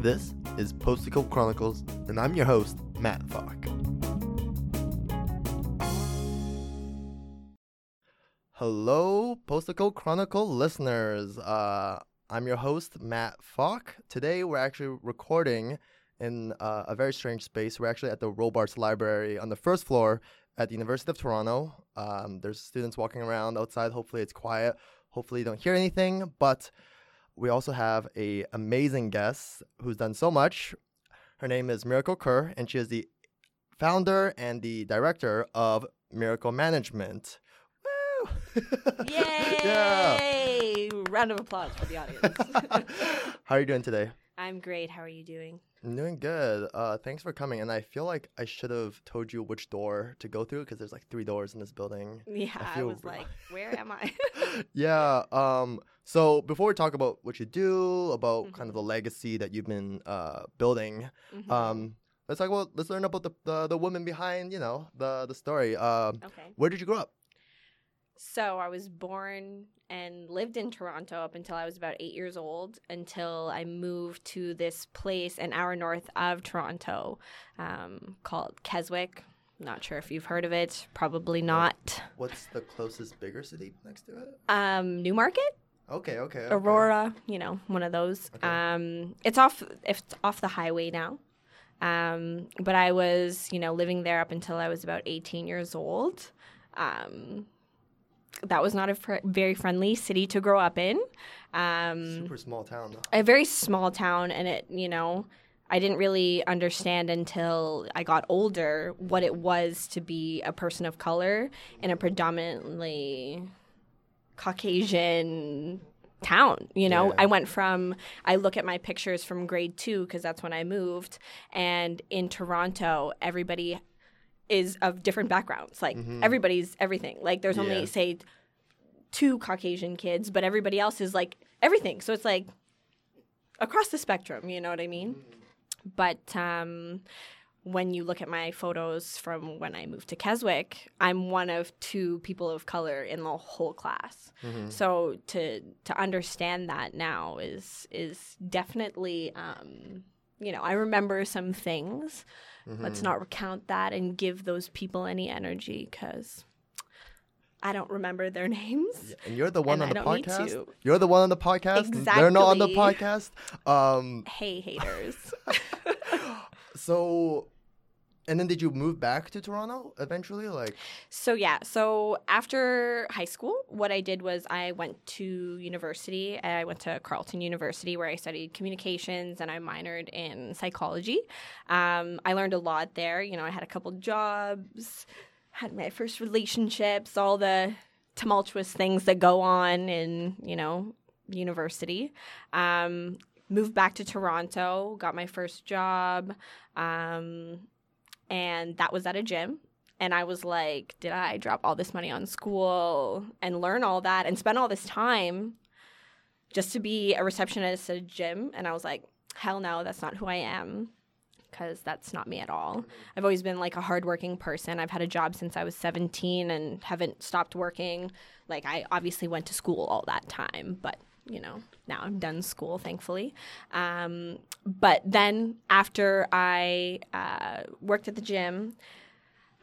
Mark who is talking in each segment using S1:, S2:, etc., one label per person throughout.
S1: This is Posticle Chronicles, and I'm your host, Matt Falk. Hello, Posticle Chronicle listeners. Uh, I'm your host, Matt Falk. Today, we're actually recording in uh, a very strange space. We're actually at the Robarts Library on the first floor at the University of Toronto. Um, there's students walking around outside. Hopefully, it's quiet. Hopefully, you don't hear anything. But we also have a amazing guest who's done so much. Her name is Miracle Kerr, and she is the founder and the director of Miracle Management. Woo!
S2: Yay!
S1: yeah.
S2: Round of applause for the audience.
S1: How are you doing today?
S2: I'm great. How are you doing?
S1: I'm doing good. Uh, thanks for coming. And I feel like I should have told you which door to go through because there's like three doors in this building.
S2: Yeah, I,
S1: feel
S2: was like, where am I?
S1: yeah. Um. So before we talk about what you do, about kind of the legacy that you've been uh, building,
S2: Mhm.
S1: um, let's talk about let's learn about the the, the woman behind you know the the story. Um,
S2: okay.
S1: where did you grow up?
S2: So I was born and lived in Toronto up until I was about eight years old, until I moved to this place an hour north of Toronto um, called Keswick. Not sure if you've heard of it. Probably not.
S1: What's the closest bigger city next to it?
S2: Um, Newmarket?
S1: Okay. Okay. okay.
S2: Aurora, you know, one of those.
S1: Okay.
S2: Um, it's off. It's off the highway now. Um, but I was, you know, living there up until I was about 18 years old. Um, that was not a fr- very friendly city to grow up in. Um,
S1: Super small town. though.
S2: a very small town, and it, you know, I didn't really understand until I got older what it was to be a person of color in a predominantly Caucasian town. You know,
S1: Yeah.
S2: I went from, I look at my pictures from grade two, because that's when I moved, and in Toronto, everybody is of different backgrounds. Like, everybody's everything. Like, there's
S1: Yeah.
S2: only, say, two Caucasian kids, but everybody else is like everything. So it's like across the spectrum, you know what I mean? But um, when you look at my photos from when I moved to Keswick, I'm one of two people of color in the whole class.
S1: Mm-hmm.
S2: So to to understand that now is is definitely um, you know I remember some things.
S1: Mm-hmm.
S2: Let's not recount that and give those people any energy because I don't remember their names.
S1: Yeah, and you're the one on
S2: I
S1: the podcast. You're the one on the podcast. They're not on the podcast. Um.
S2: Hey haters.
S1: So, and then did you move back to Toronto eventually? Like,
S2: So yeah, so after high school, what I did was I went to university. I went to Carleton University where I studied communications and I minored in psychology. Um, I learned a lot there. You know, I had a couple jobs, had my first relationships, all the tumultuous things that go on in you know university. Um, moved back to Toronto, got my first job, um, and that was at a gym. And I was like, did I drop all this money on school and learn all that and spend all this time just to be a receptionist at a gym? And I was like, hell no, that's not who I am because that's not me at all. I've always been like a hardworking person. I've had a job since I was 17 and haven't stopped working. Like, I obviously went to school all that time, but you know, now I'm done school, thankfully. Um, but then after I uh, worked at the gym,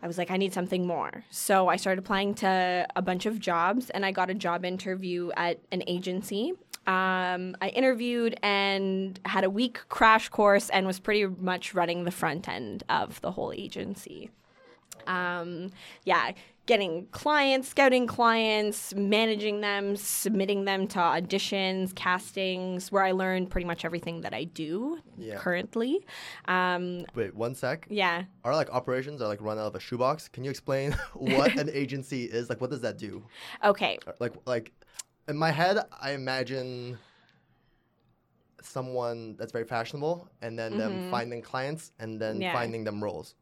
S2: I was like, I need something more. So I started applying to a bunch of jobs and I got a job interview at an agency. Um, I interviewed and had a week crash course and was pretty much running the front end of the whole agency. Um, yeah, getting clients, scouting clients, managing them, submitting them to auditions, castings, where I learned pretty much everything that I do
S1: Yeah.
S2: currently. Um,
S1: wait one sec.
S2: yeah.
S1: Our like operations are like run out of a shoebox. Can you explain what an agency is? Like, what does that do?
S2: Okay.
S1: Like, like in my head, I imagine someone that's very fashionable, and then them finding clients, and then
S2: Mm-hmm. Yeah.
S1: finding them roles.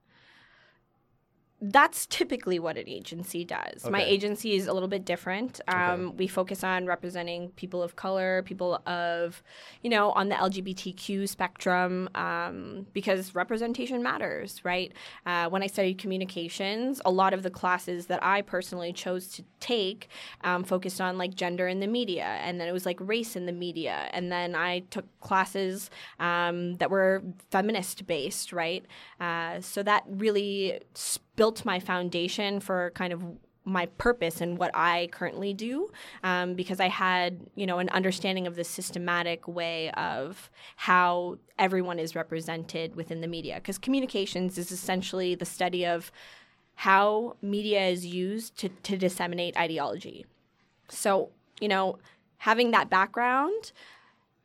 S2: That's typically what an agency does. My agency is a little bit different. Um, We focus on representing people of color, people of, you know, on the LGBTQ spectrum, um, because representation matters, right? Uh, when I studied communications, a lot of the classes that I personally chose to take um, focused on like gender in the media, and then it was like race in the media, and then I took classes um, that were feminist based, right? Uh, so that really s- built my foundation for kind of my purpose and what I currently do um, because I had you know an understanding of the systematic way of how everyone is represented within the media. Because communications is essentially the study of how media is used to, to disseminate ideology. So you know having that background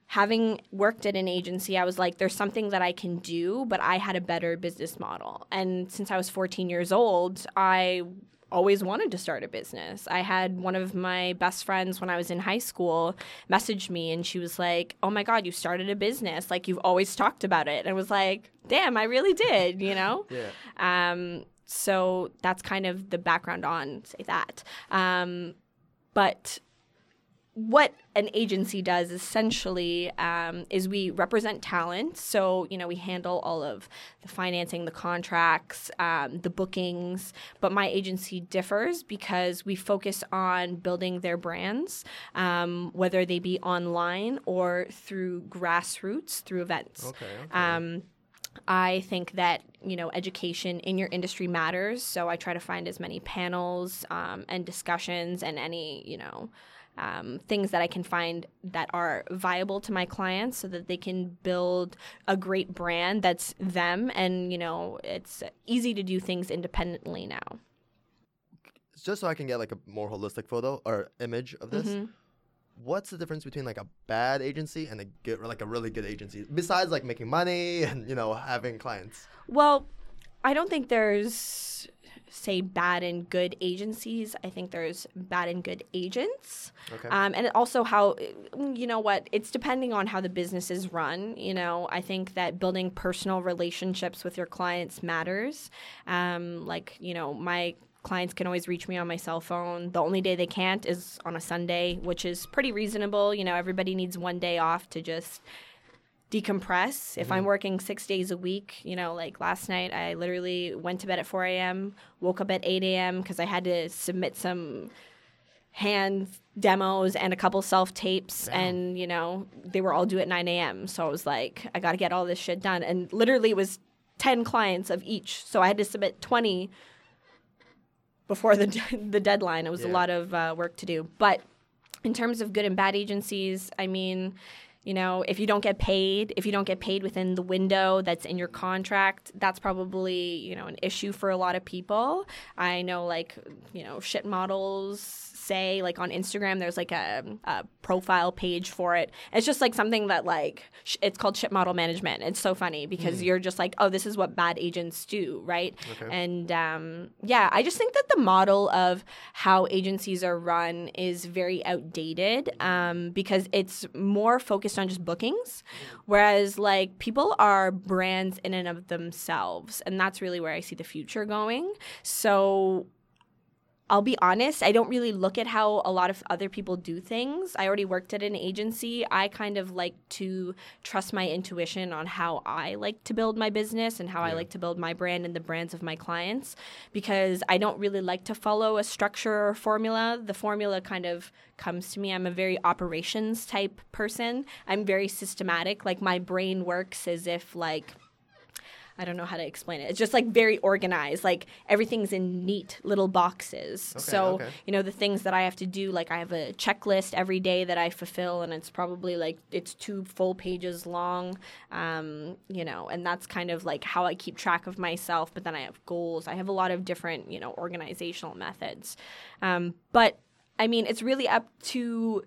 S2: having worked at an agency, I was like, there's something that I can do, but I had a better business model. And since I was 14 years old, I always wanted to start a business. I had one of my best friends when I was in high school message me and she was like, "Oh my god, you started a business. Like you've always talked about it." And I was like, "Damn, I really did," you know?
S1: Yeah.
S2: Um, so that's kind of the background on say that. Um, but what an agency does essentially um, is we represent talent. So, you know, we handle all of the financing, the contracts, um, the bookings. But my agency differs because we focus on building their brands, um, whether they be online or through grassroots, through events.
S1: Okay. okay.
S2: Um, I think that you know education in your industry matters, so I try to find as many panels um, and discussions and any you know um, things that I can find that are viable to my clients, so that they can build a great brand that's them, and you know it's easy to do things independently now.
S1: Just so I can get like a more holistic photo or image of this.
S2: Mhm.
S1: What's the difference between like a bad agency and a good, like a really good agency? Besides like making money and you know having clients.
S2: Well, I don't think there's say bad and good agencies. I think there's bad and good agents.
S1: Okay.
S2: Um, and also how you know what it's depending on how the business is run you know i think that building personal relationships with your clients matters um, like you know my clients can always reach me on my cell phone the only day they can't is on a sunday which is pretty reasonable you know everybody needs one day off to just decompress. If I'm working six days a week, you know, like last night, I literally went to bed at 4 a.m., woke up at 8 a.m. because I had to submit some hand demos and a couple self tapes, and you know, they were all due at 9 a.m. So I was like, I got to get all this shit done, and literally it was 10 clients of each, so I had to submit 20 before the the deadline. It was a lot of uh, work to do, but in terms of good and bad agencies, I mean, you know, if you don't get paid, if you don't get paid within the window that's in your contract, that's probably, you know, an issue for a lot of people. I know, like, you know, shit models say, like, on Instagram, there's like a, a profile page for it. It's just like something that, like, sh- it's called shit model management. It's so funny because you're just like, oh, this is what bad agents do, right?
S1: Okay.
S2: And um, yeah, I just think that the model of how agencies are run is very outdated um, because it's more focused on just bookings, whereas like people are brands in and of themselves, and that's really where I see the future going. So. I'll be honest, I don't really look at how a lot of other people do things. I already worked at an agency. I kind of like to trust my intuition on how I like to build my business and how I like to build my brand and the brands of my clients because I don't really like to follow a structure or formula. The formula kind of comes to me. I'm a very operations type person. I'm very systematic. Like my brain works as if like I don't know how to explain it. It's just like very organized. Like everything's in neat little boxes.
S1: Okay,
S2: so,
S1: okay.
S2: you know, the things that I have to do, like I have a checklist every day that I fulfill, and it's probably like it's two full pages long. Um, you know, and that's kind of like how I keep track of myself. But then I have goals. I have a lot of different, you know, organizational methods. Um, but I mean, it's really up to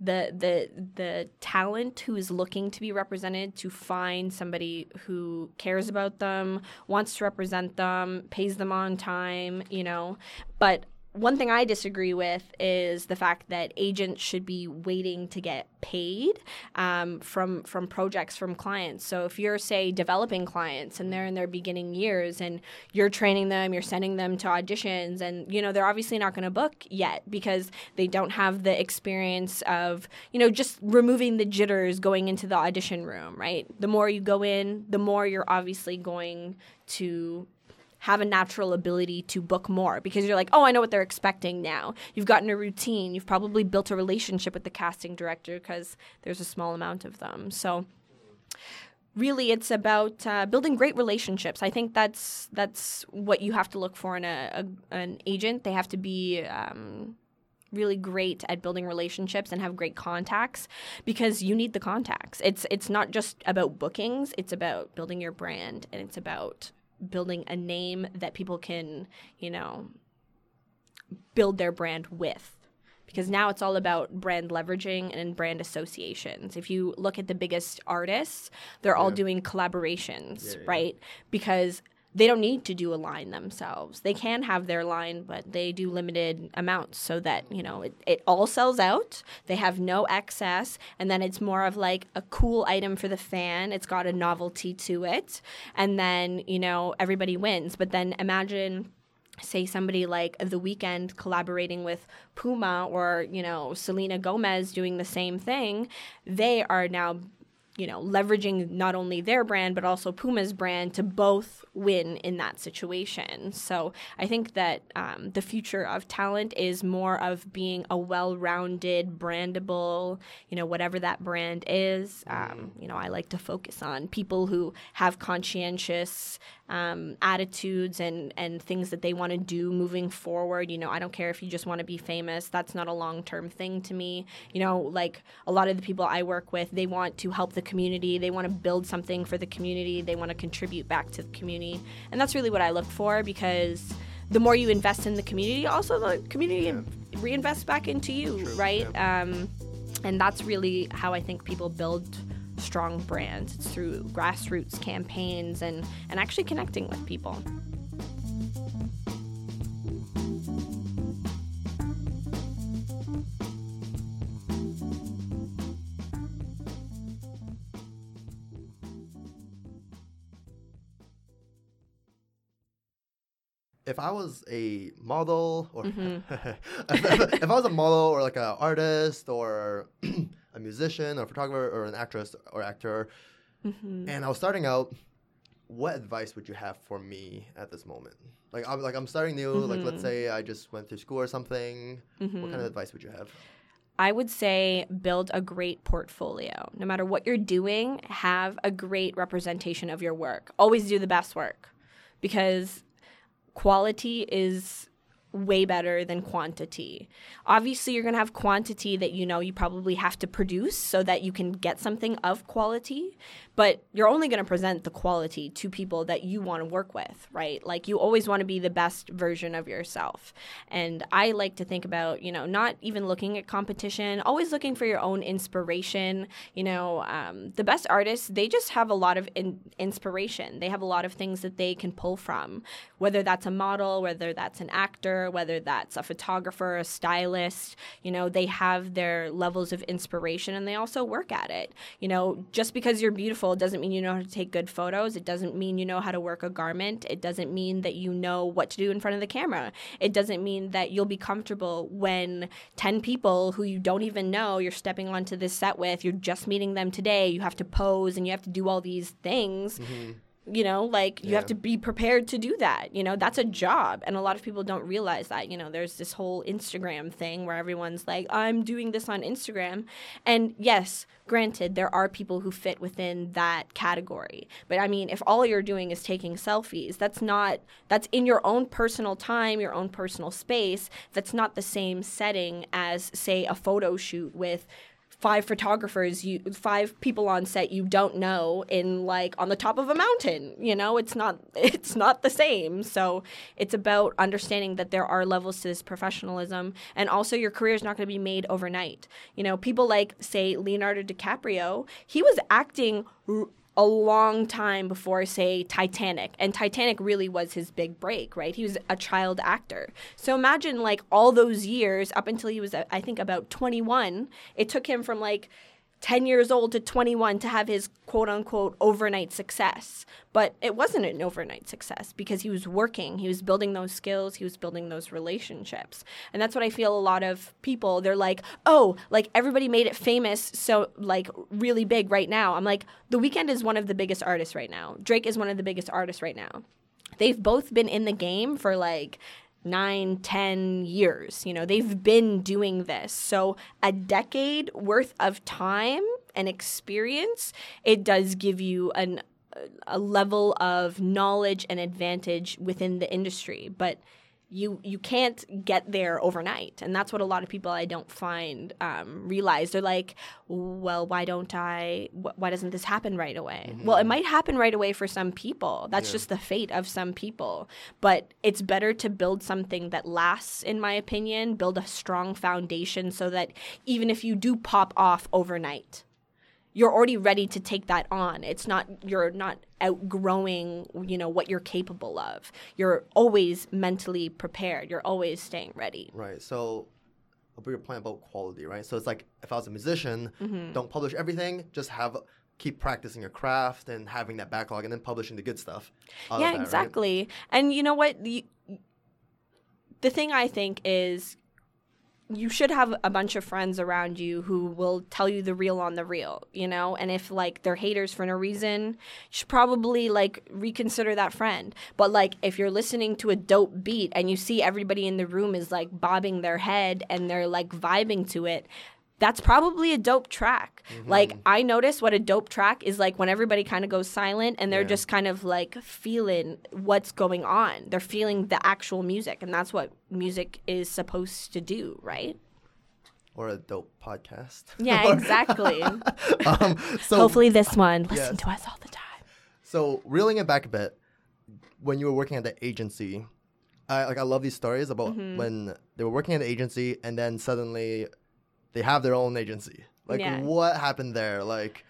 S2: the the the talent who is looking to be represented to find somebody who cares about them, wants to represent them, pays them on time, you know. But one thing I disagree with is the fact that agents should be waiting to get paid um, from from projects from clients. So if you're say developing clients and they're in their beginning years and you're training them, you're sending them to auditions, and you know they're obviously not going to book yet because they don't have the experience of you know just removing the jitters going into the audition room. Right. The more you go in, the more you're obviously going to have a natural ability to book more because you're like, oh, I know what they're expecting now. You've gotten a routine. You've probably built a relationship with the casting director because there's a small amount of them. So really it's about uh, building great relationships i think that's that's what you have to look for in a, a an agent they have to be um, really great at building relationships and have great contacts because you need the contacts it's it's not just about bookings it's about building your brand and it's about building a name that people can, you know, build their brand with. Because now it's all about brand leveraging and brand associations. If you look at the biggest artists, they're yeah. all doing collaborations, yeah, yeah. right? Because they don't need to do a line themselves. They can have their line, but they do limited amounts so that, you know, it, it all sells out. They have no excess. And then it's more of like a cool item for the fan. It's got a novelty to it. And then, you know, everybody wins. But then imagine say somebody like The Weeknd collaborating with Puma or, you know, Selena Gomez doing the same thing, they are now you know, leveraging not only their brand but also Puma's brand to both win in that situation. So I think that um, the future of talent is more of being a well-rounded, brandable, you know, whatever that brand is. Um, mm. you know, I like to focus on people who have conscientious um, attitudes and and things that they want to do moving forward. You know, I don't care if you just want to be famous. That's not a long term thing to me. You know, like a lot of the people I work with, they want to help the community. They want to build something for the community. They want to contribute back to the community, and that's really what I look for because the more you invest in the community, also the community yeah. reinvests back into you, True. right? Yeah. Um, and that's really how I think people build strong brands. It's through grassroots campaigns and, and actually connecting with people.
S1: if I was a model or mm-hmm. if, if, I was a model or like an artist or a musician or a photographer or an actress or actor, mm-hmm. and I was starting out, what advice would you have for me at this moment? Like I'm like I'm starting new. Mm-hmm. Like let's mm-hmm. say I just went through school or something. Mm-hmm. What kind of mm-hmm. advice would you have?
S2: I would say build a great portfolio. No matter what you're doing, have a great representation of your work. Always do the best work because quality is way better than quantity. Obviously, you're going to have quantity that you know you probably have to produce so that you can get something of quality, but you're only going to present the quality to people that you want to work with, right? Like you always want to be the best version of yourself. And I like to think about, you know, not even looking at competition, always looking for your own inspiration. You know, um, the best artists, they just have a lot of in- inspiration. They have a lot of things that they can pull from, whether that's a model, whether that's an actor, whether that's a photographer, a stylist. You know, they have their levels of inspiration and they also work at it. You know, just because you're beautiful doesn't mean you know how to take good photos. It doesn't mean you know how to work a garment. It doesn't mean that you know what to do in front of the camera. It doesn't mean that you'll be comfortable when 10 people who you don't even know you're stepping onto this set with, you're just meeting them today, you have to pose and you have to do all these things. Mm-hmm you know like you yeah. have to be prepared to do that you know that's a job. And a lot of people don't realize that you know there's this whole instagram thing where everyone's like i'm doing this on instagram. And yes granted there are people who fit within that category. But i mean if all you're doing is taking selfies that's not that's in your own personal time your own personal space that's not the same setting as say a photo shoot with five photographers you five people on set you don't know in like on the top of a mountain you know? It's not it's not the same. So it's about understanding that there are levels to this professionalism and also your career is not going to be made overnight. You know people like say leonardo dicaprio he was acting a long time before, say, Titanic. And Titanic really was his big break, right? He was a child actor. So imagine like all those years up until he was, uh, I think, about 21. It took him from like 10 years old to 21 to have his quote unquote overnight success. But it wasn't an overnight success because he was working, he was building those skills, he was building those relationships. And that's what I feel a lot of people, they're like, oh, like everybody made it famous, so like really big right now. I'm like, The Weeknd is one of the biggest artists right now, Drake is one of the biggest artists right now. They've both been in the game for like nine, ten years. You know, they've been doing this. So a decade worth of time and experience, it does give you an a level of knowledge and advantage within the industry. But you you can't get there overnight. And that's what a lot of people i don't find um, realize. They're like well why don't i wh- why doesn't this happen right away? Mm-hmm. well it might happen right away for some people. That's yeah. just the fate of some people. But it's better to build something that lasts in my opinion build a strong foundation so that even if you do pop off overnight you're already ready to take that on. It's not you're not outgrowing, you know, what you're capable of. You're always mentally prepared. You're always staying ready.
S1: Right. So bring your point about quality, right? So it's like if I was a musician, mm-hmm. don't publish everything, just have keep practicing your craft and having that backlog and then publishing the good stuff.
S2: Yeah, that, exactly. Right? And you know what? The, the thing I think is you should have a bunch of friends around you who will tell you the real on the real, you know? And if like they're haters for no reason, you should probably like reconsider that friend. But like if you're listening to a dope beat and you see everybody in the room is like bobbing their head and they're like vibing to it, that's probably a dope track. Mm-hmm. Like I notice what a dope track is like when everybody kind of goes silent and they're yeah. just kind of like feeling what's going on. They're feeling the actual music and that's what music is supposed to do, right?
S1: Or a dope podcast.
S2: Yeah, exactly. um, so hopefully this one. Listen yes. to us all the time.
S1: So reeling it back a bit, when you were working at the agency, I like I love these stories about mm-hmm. when they were working at the agency and then suddenly they have their own agency. Like yeah. what happened there? Like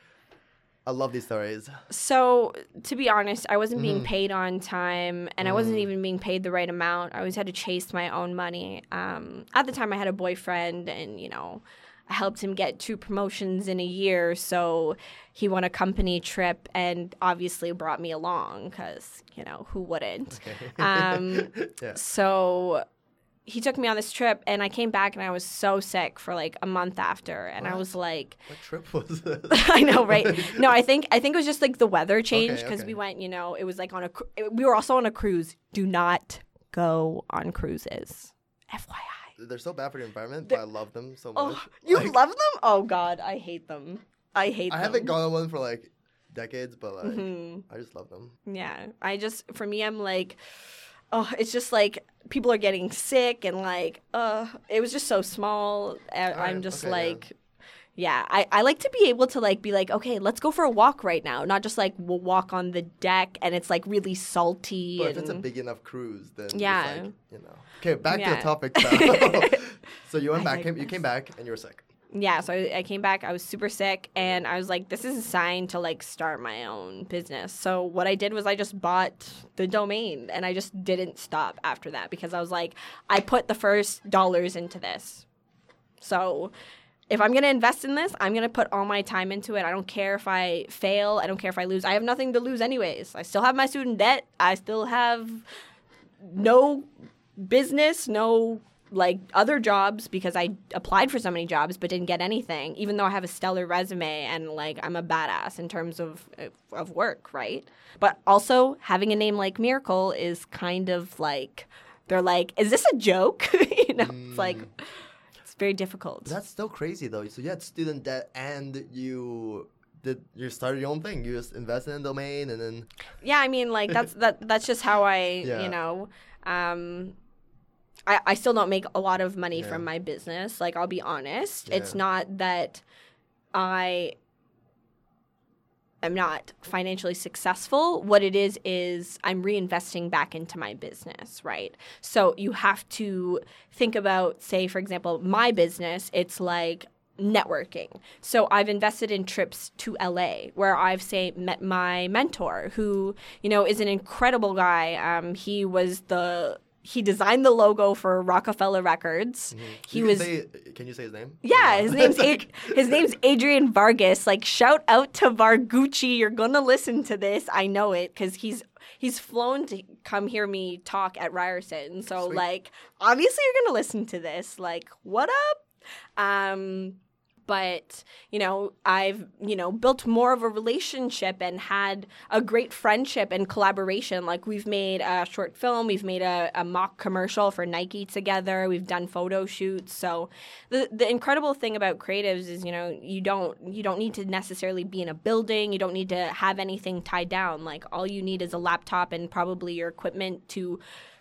S1: I love these stories.
S2: So, to be honest, I wasn't being mm. paid on time and mm. I wasn't mm. even being paid the right amount. I always had to chase my own money. Um, at the time, I had a boyfriend and, you know, I helped him get two promotions in a year. So, he won a company trip and obviously brought me along because, you know, who wouldn't? Okay. Um, yeah. So, he took me on this trip and I came back and I was so sick for like a month after and what? I was like
S1: What trip was this?
S2: I know, right? no, I think I think it was just like the weather change because okay, okay. we went, you know, it was like on a we were also on a cruise. Do not go on cruises. FYI.
S1: They're so bad for the environment, They're, but I love them so oh,
S2: much. Oh, you like, love them? Oh god, I hate them. I hate them.
S1: I
S2: them.
S1: haven't gone on one for like decades, but like mm-hmm. I just love them.
S2: Yeah. I just for me I'm like oh, it's just like people are getting sick and like, uh, it was just so small. And I'm just okay, like. Yeah. Yeah, I, I like to be able to like be like, okay, let's go for a walk right now. Not just like we'll walk on the deck and it's like really salty.
S1: But
S2: and...
S1: if it's a big enough cruise, then yeah, like, you know. Okay, back yeah. to the topic. so you went back, came, you came back, and you were sick
S2: yeah, so I, came back. I was super sick, and I was like, "This is a sign to like start my own business." So what I did was I just bought the domain, and I just didn't stop after that because I was like, I put the first dollars into this, so if I'm gonna invest in this, I'm gonna put all my time into it. I don't care if I fail. I don't care if I lose. I have nothing to lose anyways. I still have my student debt. I still have no business, no like other jobs because I applied for so many jobs but didn't get anything, even though I have a stellar resume and like I'm a badass in terms of of work, right? But also having a name like Miracle is kind of like they're like, is this a joke? you know, mm. it's like it's very difficult.
S1: That's still crazy though. So you had student debt and you did you started your own thing. You just invested in domain and then
S2: Yeah, I mean like that's that that's just how I, yeah. you know, um I, I still don't make a lot of money yeah. from my business. Like, I'll be honest. Yeah. It's not that I am not financially successful. What it is, is I'm reinvesting back into my business, right? So you have to think about, say, for example, my business, it's like networking. So I've invested in trips to LA where I've say met my mentor who, you know, is an incredible guy. Um, he was the he designed the logo for Roc-A-Fella Records.
S1: Mm-hmm.
S2: He
S1: You
S2: was
S1: Can, say, can you say his name?
S2: yeah, his name's Ad- his name's Adrian Vargas. Like shout out to Vargucci. You're gonna listen to this. I know it because he's he's flown to come hear me talk at Ryerson. So
S1: Sweet.
S2: like obviously you're gonna listen to this. Like what up? Um, but you know i've you know built more of a relationship and had a great friendship and collaboration. Like we've made a short film we've made a, a mock commercial for nike together we've done photo shoots. So the, the incredible thing about creatives is you know you don't you don't need to necessarily be in a building you don't need to have anything tied down. Like all you need is a laptop and probably your equipment to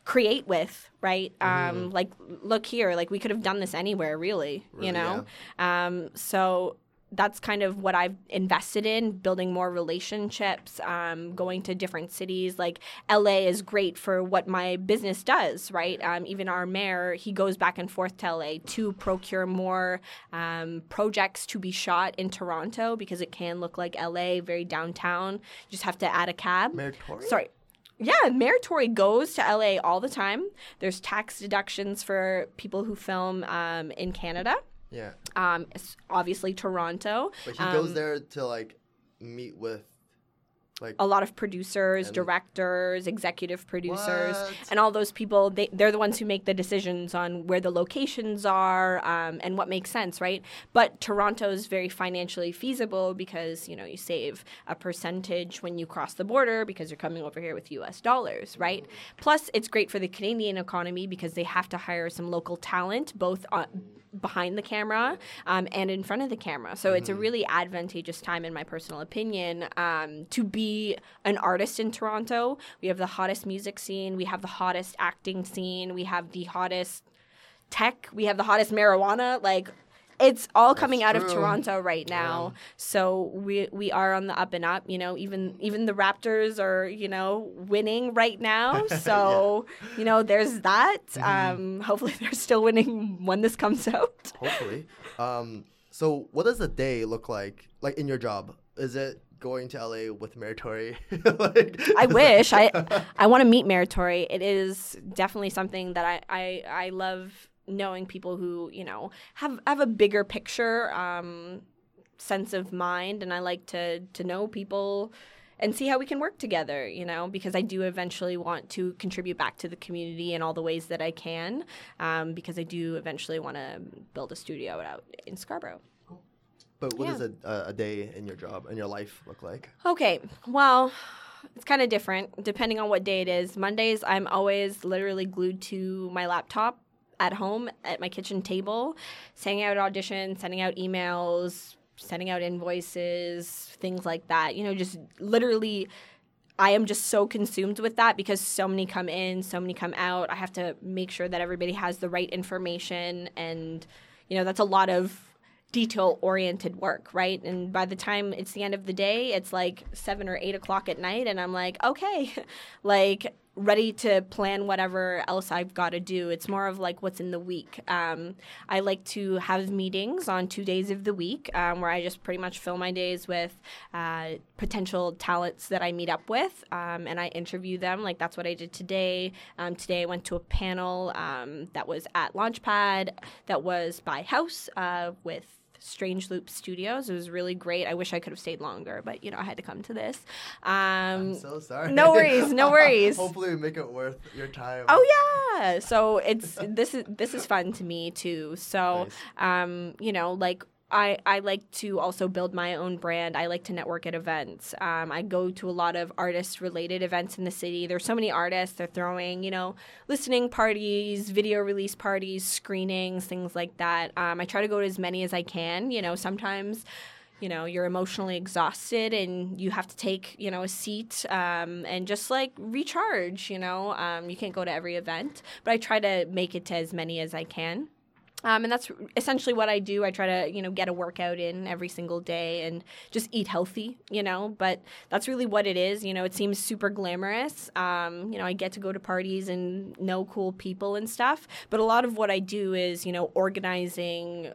S2: create with right um like look here like we could have done this anywhere really,
S1: Really,
S2: you know um so that's kind of what I've invested in building more relationships, um, going to different cities. Like LA is great for what my business does, right? Um, even our mayor, he goes back and forth to LA to procure more um, projects to be shot in Toronto because it can look like LA, very downtown. You just have to add a cab.
S1: Mayor Tory?
S2: Sorry. Yeah, Mayor goes to LA all the time. There's tax deductions for people who film um, in Canada.
S1: Yeah.
S2: Um, obviously Toronto.
S1: But he goes
S2: Um,
S1: there to like meet with like
S2: a lot of producers, directors, executive producers,
S1: What?
S2: and all those people. They, they're the ones who make the decisions on where the locations are um, and what makes sense, right? But Toronto is very financially feasible because you know you save a percentage when you cross the border because you're coming over here with U.S. dollars, right? Plus, it's great for the Canadian economy because they have to hire some local talent, both on, behind the camera um, and in front of the camera. So it's a really advantageous time, in my personal opinion, um, to be an artist in Toronto. We have the hottest music scene, we have the hottest acting scene, we have the hottest tech, we have the hottest marijuana. Like, it's all coming out of. Toronto right now. So we we are on the up and up. You know, even even the Raptors are you know winning right now. So you know, there's that. Um, hopefully, they're still winning when this comes out.
S1: hopefully. Um so what does a day look like like in your job? Is it going to LA with Tory? like,
S2: I wish I I want to meet Mayor Tory. It is definitely something that I I, I love knowing people who you know have have a bigger picture um, sense of mind, and I like to to know people and see how we can work together. You know, because I do eventually want to contribute back to the community in all the ways that I can, um, because I do eventually want to build a studio out in Scarborough.
S1: But what
S2: Yeah.
S1: does a, a a day in your job in your life look like?
S2: Okay, well, it's kind of different depending on what day it is. Mondays, I'm always literally glued to my laptop at home at my kitchen table, sending out auditions, sending out emails, sending out invoices, things like that. You know, just literally. I am just so consumed with that because so many come in, so many come out. I have to make sure that everybody has the right information and you know, that's a lot of detail oriented work, right? And by the time it's the end of the day, it's like seven or eight o'clock at night, and I'm like, okay, like ready to plan whatever else I've got to do. It's more of like what's in the week. Um, I like to have meetings on two days of the week um, where I just pretty much fill my days with uh, potential talents that I meet up with um, and I interview them. Like that's what I did today. Um, today I went to a panel um, that was at Launchpad that was by House uh, with Strange Loop Studios. It was really great. I wish I could have stayed longer, but you know I had to come to this. Um,
S1: I'm so sorry.
S2: no worries, no worries.
S1: Hopefully, we make it worth your time.
S2: Oh yeah. So it's this is this is fun to me too. So
S1: Nice.
S2: um, you know, like I, I like to also build my own brand. I like to network at events. Um, I go to a lot of artist related events in the city. There's so many artists. They're throwing, you know, listening parties, video release parties, screenings, things like that. Um, I try to go to as many as I can. You know, sometimes you know you're emotionally exhausted and you have to take you know a seat um, and just like recharge you know um, you can't go to every event but i try to make it to as many as i can Um, and that's essentially what I do. I try to, you know, get a workout in every single day and just eat healthy, you know. But that's really what it is. You know, it seems super glamorous. Um, you know, I get to go to parties and know cool people and stuff. But a lot of what I do is, you know, organizing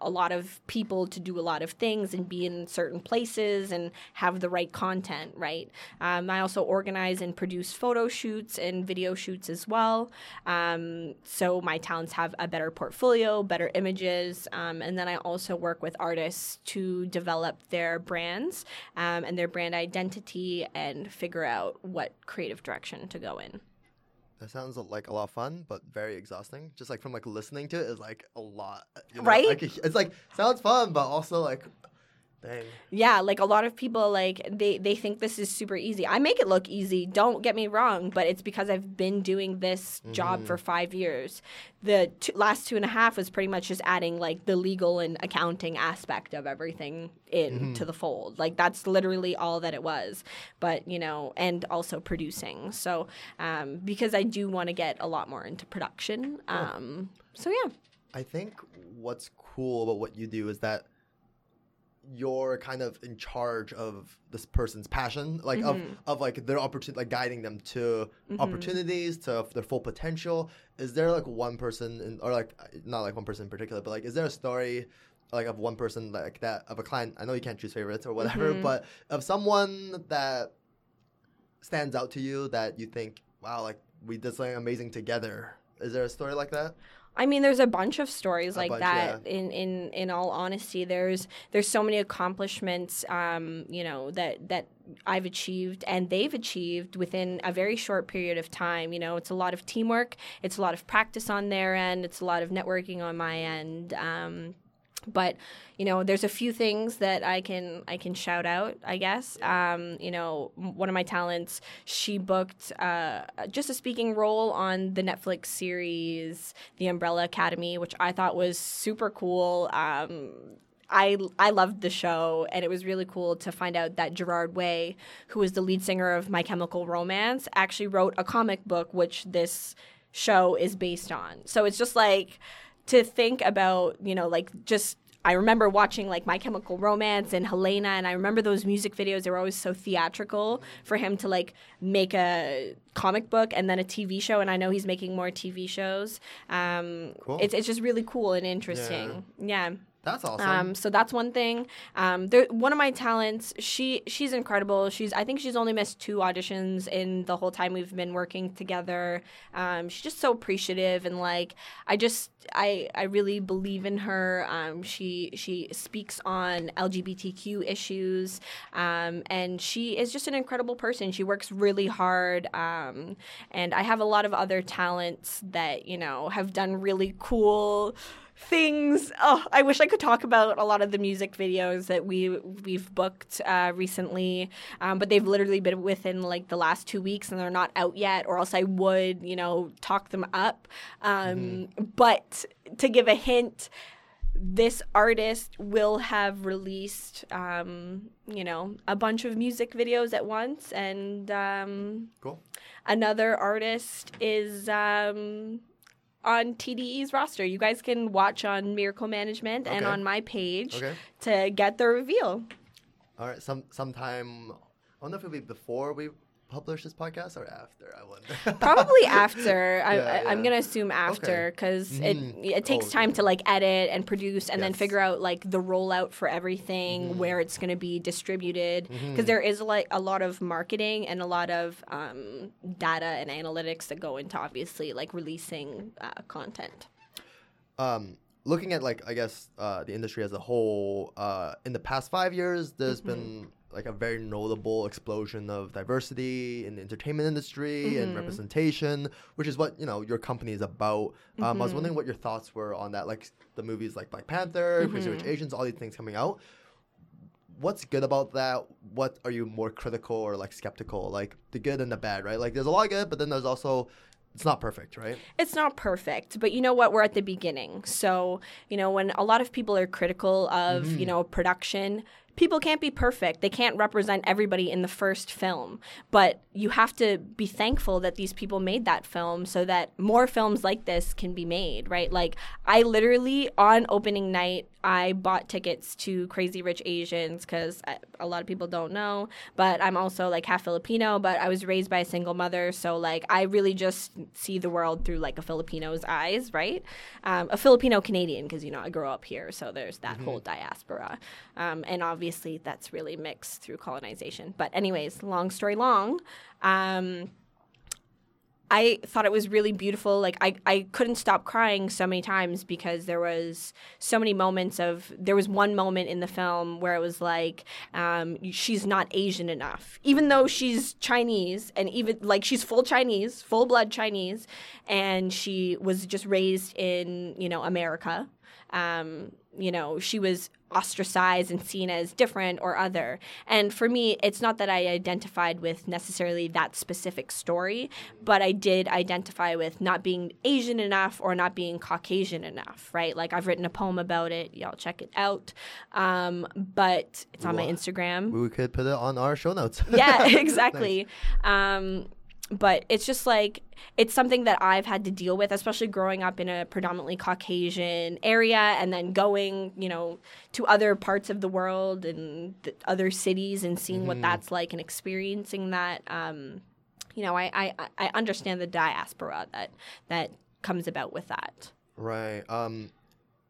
S2: a lot of people to do a lot of things and be in certain places and have the right content, right? Um, I also organize and produce photo shoots and video shoots as well. Um, so my talents have a better portfolio better images, um, and then I also work with artists to develop their brands um, and their brand identity and figure out what creative direction to go in.
S1: That sounds like a lot of fun, but very exhausting. Just like from like listening to it is like a lot, you know?
S2: right?
S1: Like, it's like sounds fun, but also like Dang.
S2: Yeah, like a lot of people like they they think this is super easy. I make it look easy. Don't get me wrong, but it's because I've been doing this mm-hmm. job for five years. The two, last two and a half was pretty much just adding like the legal and accounting aspect of everything in mm-hmm. the fold. Like that's literally all that it was. But you know, and also producing. So um, because I do want to get a lot more into production. Um, So yeah.
S1: I think what's cool about what you do is that you're kind of in charge of this person's passion like mm-hmm. of of like their opportunity like guiding them to mm-hmm. opportunities to their full potential is there like one person in, or like not like one person in particular but like is there a story like of one person like that of a client i know you can't choose favorites or whatever mm-hmm. but of someone that stands out to you that you think wow like we did something amazing together is there a story like that
S2: I mean, there's a bunch of stories a like bunch, that. Yeah. In in in all honesty, there's there's so many accomplishments, um, you know, that that I've achieved and they've achieved within a very short period of time. You know, it's a lot of teamwork, it's a lot of practice on their end, it's a lot of networking on my end. Um, but you know there's a few things that i can i can shout out i guess. Um, you know one of my talents she booked uh, just a speaking role on the netflix series the umbrella academy which i thought was super cool. Um, I I loved the show, and it was really cool to find out that Gerard Way, who was the lead singer of My Chemical Romance, actually wrote a comic book which this show is based on. So it's just like to think about, you know, like just I remember watching like My Chemical Romance and Helena, and I remember those music videos. They were always so theatrical for him to like make a comic book and then a TV show. And I know he's making more TV shows. Um, cool. It's it's just really cool and interesting. yeah. yeah.
S1: That's awesome.
S2: Um, so that's one thing. Um, there, one of my talents. She she's incredible. She's I think she's only missed two auditions in the whole time we've been working together. Um, she's just so appreciative and like I just I I really believe in her. Um, she she speaks on LGBTQ issues, um, and she is just an incredible person. She works really hard, um, and I have a lot of other talents that you know have done really cool things. Oh, I wish I could talk about a lot of the music videos that we we've booked uh, recently, um, but they've literally been within like the last two weeks and they're not out yet. Or else I would, you know, talk them up. Um, mm-hmm. But to give a hint. This artist will have released, um, you know, a bunch of music videos at once, and um,
S1: cool.
S2: Another artist is um, on TDE's roster. You guys can watch on Miracle Management okay. and on my page okay. to get the reveal.
S1: All right, some sometime. I don't know if it'll be before we publish this podcast or after? I wonder.
S2: Probably after. I, yeah, am gonna assume after because okay. mm-hmm. it it takes oh, time yeah. to like edit and produce and yes. then figure out like the rollout for everything, mm-hmm. where it's gonna be distributed. Because mm-hmm. is like a lot of marketing and a lot of um, data and analytics that go into obviously like releasing uh, content.
S1: Um, looking at like I guess uh, the industry as a whole, uh, in the past five years, there's mm-hmm. been like a very notable explosion of diversity in the entertainment industry mm-hmm. and representation, which is what you know your company is about. Um, mm-hmm. I was mm-hmm. wondering what your thoughts were on that, like the movies like Black Panther, mm-hmm. Crazy Rich mm-hmm. Asians, all these things coming out. What's good about that? What are you more critical or like skeptical? Like the good and the bad, right? Like there's a lot of good, but then there's also it's not perfect, right?
S2: It's not perfect, but you know what? We're at the beginning. So, you know, when a lot of people are critical of, mm-hmm. you know, production, people can't be perfect. They can't represent everybody in the first film. But you have to be thankful that these people made that film so that more films like this can be made, right? Like, I literally, on opening night, I bought tickets to Crazy Rich Asians because a lot of people don't know, but I'm also like half Filipino, but I was raised by a single mother. So, like, I really just see the world through like a Filipino's eyes, right? Um, a Filipino Canadian because, you know, I grew up here. So there's that whole diaspora. Um, and obviously, that's really mixed through colonization. But, anyways, long story long. Um, I thought it was really beautiful. Like I, I couldn't stop crying so many times because there was so many moments of there was one moment in the film where it was like um, she's not Asian enough, even though she's Chinese and even like she's full Chinese, full blood Chinese, and she was just raised in you know America. Um, you know, she was ostracized and seen as different or other. And for me, it's not that I identified with necessarily that specific story, but I did identify with not being Asian enough or not being Caucasian enough, right? Like I've written a poem about it. Y'all check it out. Um, but it's on my Instagram.
S1: We could put it on our show notes.
S2: yeah, exactly. nice. um, but it's just like it's something that I've had to deal with, especially growing up in a predominantly Caucasian area and then going, you know, to other parts of the world and other cities and seeing mm-hmm. what that's like and experiencing that. Um, you know, I, I, I understand the diaspora that that comes about with that.
S1: Right. Um,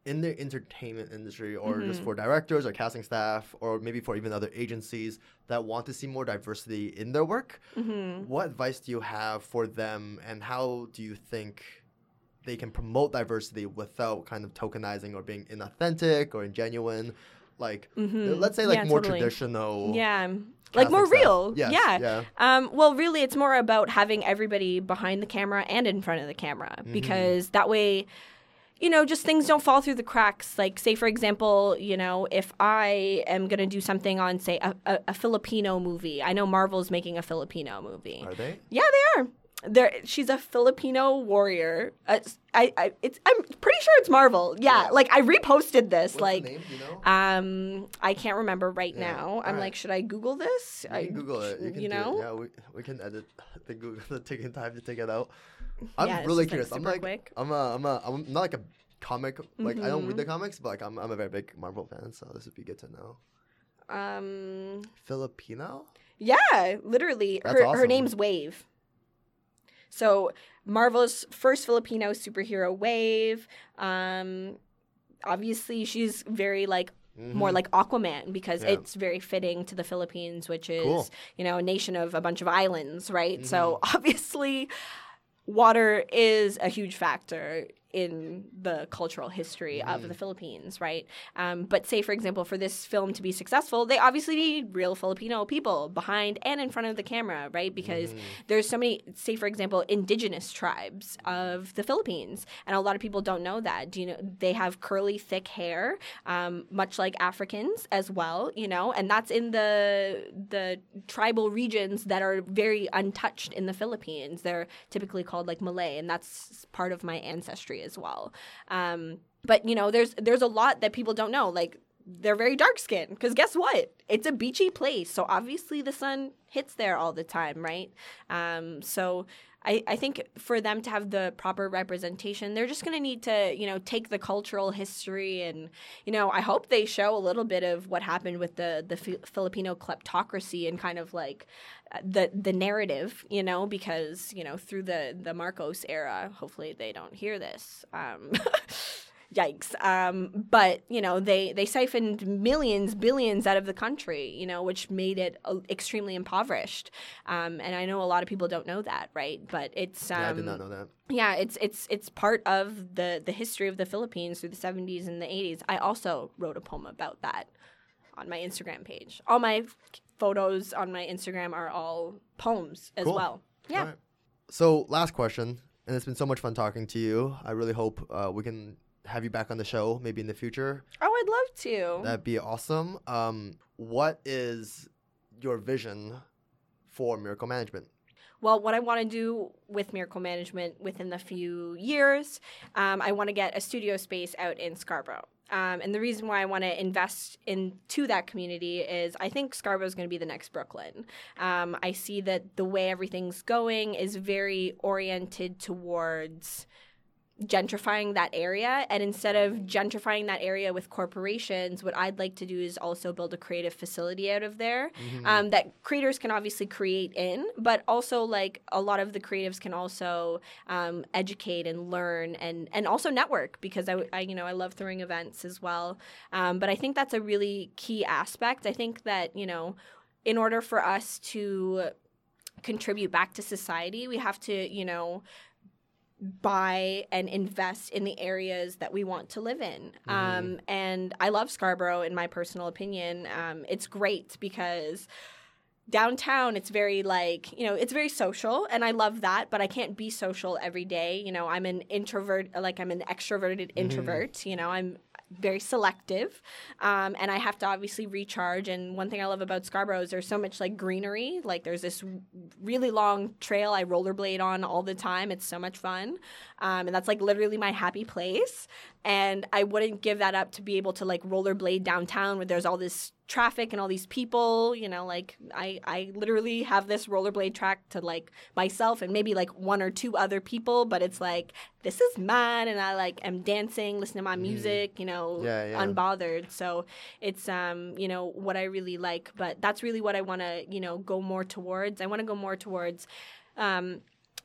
S1: in the entertainment industry or mm-hmm. just for directors or casting staff or maybe for even other agencies that want to see more diversity in their work mm-hmm. what advice do you have for them and how do you think they can promote diversity without kind of tokenizing or being inauthentic or ingenuine like mm-hmm. let's say like yeah, more totally. traditional
S2: yeah like more real. Yes, yeah. yeah. Um, well, really, it's more about having everybody behind the camera and in front of the camera mm-hmm. because that way you know, just things don't fall through the cracks. Like, say, for example, you know, if I am going to do something on, say, a, a, a, Filipino movie, I know Marvel's making a Filipino movie.
S1: Are they?
S2: Yeah, they are. There, she's a Filipino warrior. Uh, I, I, it's, I'm pretty sure it's Marvel. Yeah, yeah. like I reposted this.
S1: What's
S2: like,
S1: name, you know?
S2: um, I can't remember right yeah. now. I'm right. like, should I Google this?
S1: You I, Google it. You, you know? It. Yeah, we, we can edit the Google the taking time to take it out. I'm yeah, really curious. Like I'm like quick. I'm a I'm a I'm not like a comic like mm-hmm. I don't read the mm-hmm. comics, but like I'm I'm a very big Marvel fan, so this would be good to know.
S2: Um
S1: Filipino?
S2: Yeah, literally. That's her awesome. her name's Wave. So Marvel's first Filipino superhero Wave. Um obviously she's very like Mm-hmm. more like Aquaman because yeah. it's very fitting to the Philippines, which is, cool. you know, a nation of a bunch of islands, right? Mm-hmm. So obviously, water is a huge factor in the cultural history mm. of the mm. Philippines, right? Um, but say, for example, for this film to be successful, they obviously need real Filipino people behind and in front of the camera, right? Because mm. there's so many, say, for example, indigenous tribes of the Philippines, and a lot of people don't know that. Do you know they have curly, thick hair, um, much like Africans as well, you know, and that's in the the tribal regions that are very untouched in the Philippines. They're typically called like Malay, and that's part of my ancestry as well. Um, but you know, there's there's a lot that people don't know. Like they're very dark skinned because guess what? It's a beachy place, so obviously the sun hits there all the time, right? Um, so I, I think for them to have the proper representation, they're just going to need to, you know, take the cultural history and, you know, I hope they show a little bit of what happened with the the Filipino kleptocracy and kind of like the the narrative, you know, because you know through the the Marcos era, hopefully they don't hear this. Um, yikes um, but you know they they siphoned millions billions out of the country you know which made it uh, extremely impoverished um, and i know a lot of people don't know that right? But it's
S1: um, yeah, i did not um, know that.
S2: yeah it's it's it's part of the the history of the philippines through the 70s and the 80s i also wrote a poem about that on my instagram page all my photos on my instagram are all poems as
S1: cool.
S2: well yeah
S1: right. so last question and it's been so much fun talking to you i really hope uh, we can have you back on the show maybe in the future.
S2: Oh, I'd love to.
S1: That'd be awesome. Um, what is your vision for miracle management?
S2: well, what I want to do with Miracle Management within the few years, um, I want to get a studio space out in Scarborough. Um, and the reason why I want to invest into that community is I think Scarborough is going to be the next Brooklyn. Um, I see that the way everything's going is very oriented towards gentrifying that area and instead of gentrifying that area with corporations what i'd like to do is also build a creative facility out of there mm-hmm. um, that creators can obviously create in but also like a lot of the creatives can also um, educate and learn and and also network because I, I you know i love throwing events as well um, but i think that's a really key aspect i think that you know in order for us to contribute back to society we have to you know buy and invest in the areas that we want to live in. Mm-hmm. Um, and I love Scarborough, in my personal opinion. Um, it's great because downtown it's very like you know it's very social and i love that but i can't be social every day you know i'm an introvert like i'm an extroverted mm-hmm. introvert you know i'm very selective, um, and I have to obviously recharge. And one thing I love about Scarborough is there's so much like greenery. Like there's this really long trail I rollerblade on all the time. It's so much fun, um, and that's like literally my happy place. And I wouldn't give that up to be able to like rollerblade downtown where there's all this traffic and all these people you know like i i literally have this rollerblade track to like myself and maybe like one or two other people but it's like this is mine and i like am dancing listening to my mm-hmm. music you know yeah, yeah. unbothered so it's um you know what i really like but that's really what i want to you know go more towards i want to go more towards um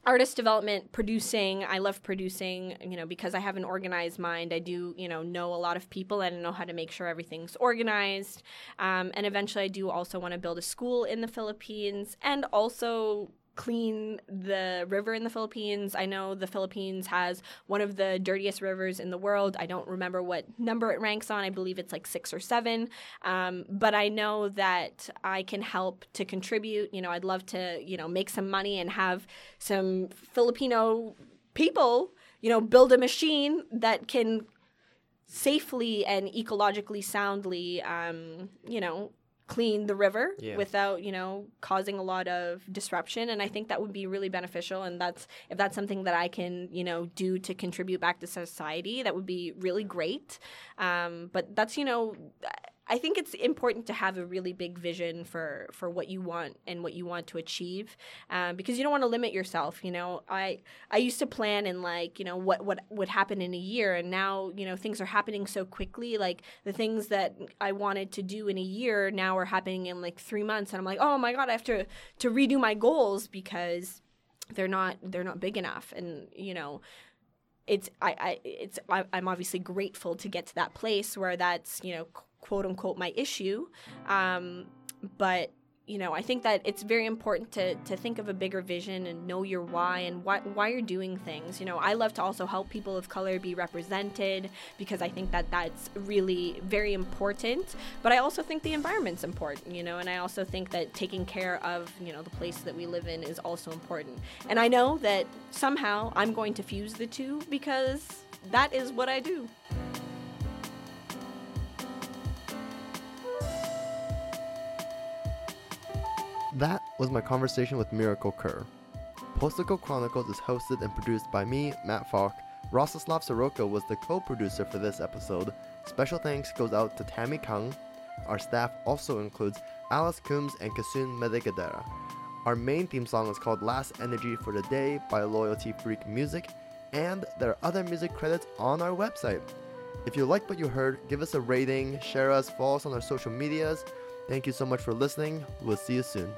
S2: artist development producing. I love producing you know because i have an organized mind. I do you know know a lot of people and know how to make sure everything's organized. Um, and eventually i do also want to build a school in the philippines and also clean the river in the Philippines. I know the Philippines has one of the dirtiest rivers in the world. I don't remember what number it ranks on. I believe it's like six or seven. Um, but I know that I can help to contribute. You know, I'd love to, you know, make some money and have some Filipino people, you know, build a machine that can safely and ecologically soundly, um, you know, clean the river yeah. without you know causing a lot of disruption and i think that would be really beneficial and that's if that's something that i can you know do to contribute back to society that would be really great um, but that's you know I think it's important to have a really big vision for for what you want and what you want to achieve, um, because you don't want to limit yourself. You know, I I used to plan in like you know what what would happen in a year, and now you know things are happening so quickly. Like the things that I wanted to do in a year now are happening in like three months, and I'm like, oh my god, I have to to redo my goals because they're not they're not big enough, and you know it's I, I it's I, am obviously grateful to get to that place where that's you know quote unquote my issue. Um, but you know, I think that it's very important to, to think of a bigger vision and know your why and why, why you're doing things. You know, I love to also help people of color be represented because I think that that's really very important. But I also think the environment's important, you know, and I also think that taking care of, you know, the place that we live in is also important. And I know that somehow I'm going to fuse the two because that is what I do.
S1: That was my conversation with Miracle Kerr. Postical Chronicles is hosted and produced by me, Matt Falk. Rostislav Soroka was the co producer for this episode. Special thanks goes out to Tammy Kung. Our staff also includes Alice Coombs and Kasun Medegadera. Our main theme song is called Last Energy for the Day by Loyalty Freak Music, and there are other music credits on our website. If you liked what you heard, give us a rating, share us, follow us on our social medias. Thank you so much for listening. We'll see you soon.